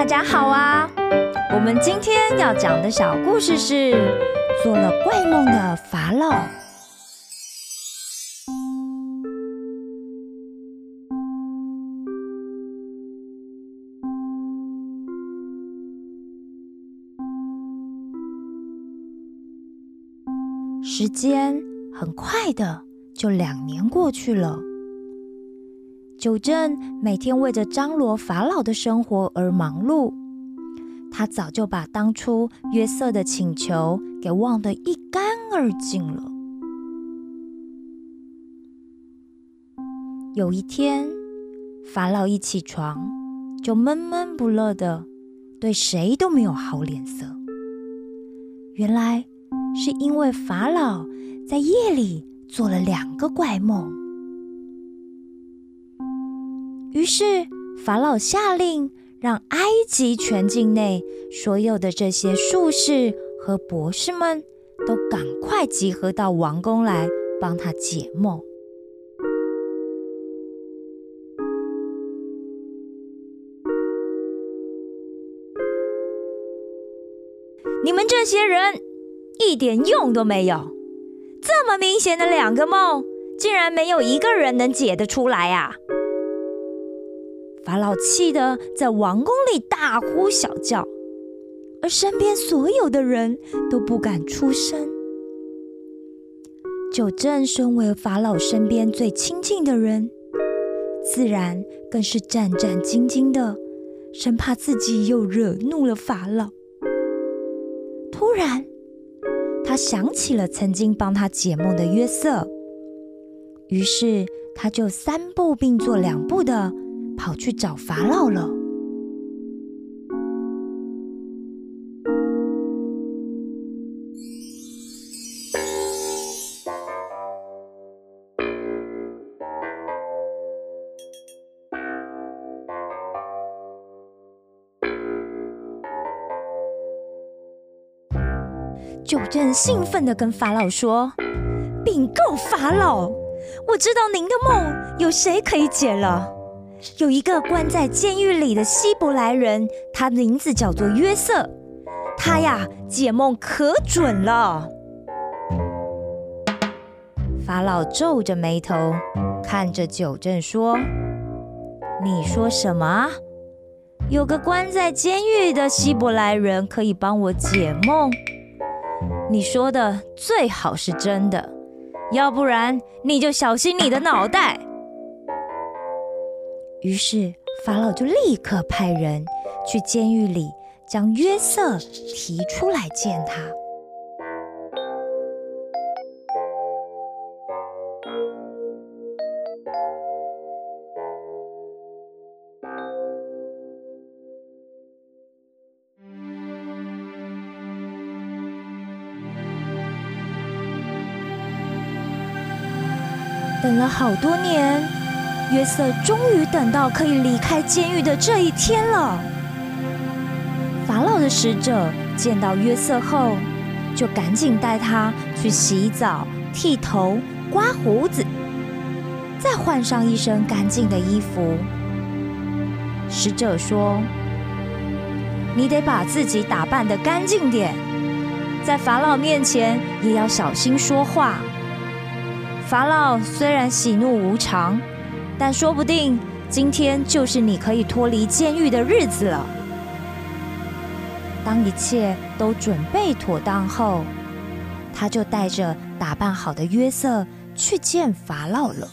大家好啊！我们今天要讲的小故事是做了怪梦的法老。时间很快的，就两年过去了。九正每天为着张罗法老的生活而忙碌，他早就把当初约瑟的请求给忘得一干二净了。有一天，法老一起床就闷闷不乐的，对谁都没有好脸色。原来是因为法老在夜里做了两个怪梦。于是法老下令，让埃及全境内所有的这些术士和博士们都赶快集合到王宫来，帮他解梦。你们这些人一点用都没有，这么明显的两个梦，竟然没有一个人能解得出来啊！法老气得在王宫里大呼小叫，而身边所有的人都不敢出声。九正身为法老身边最亲近的人，自然更是战战兢兢的，生怕自己又惹怒了法老。突然，他想起了曾经帮他解梦的约瑟，于是他就三步并作两步的。跑去找法老了。九正兴奋的跟法老说：“禀告法老，我知道您的梦有谁可以解了。”有一个关在监狱里的希伯来人，他名字叫做约瑟。他呀，解梦可准了。法老皱着眉头看着九正说：“你说什么？有个关在监狱的希伯来人可以帮我解梦？你说的最好是真的，要不然你就小心你的脑袋。”于是法老就立刻派人去监狱里将约瑟提出来见他。等了好多年。约瑟终于等到可以离开监狱的这一天了。法老的使者见到约瑟后，就赶紧带他去洗澡、剃头、刮胡子，再换上一身干净的衣服。使者说：“你得把自己打扮得干净点，在法老面前也要小心说话。法老虽然喜怒无常。”但说不定今天就是你可以脱离监狱的日子了。当一切都准备妥当后，他就带着打扮好的约瑟去见法老了。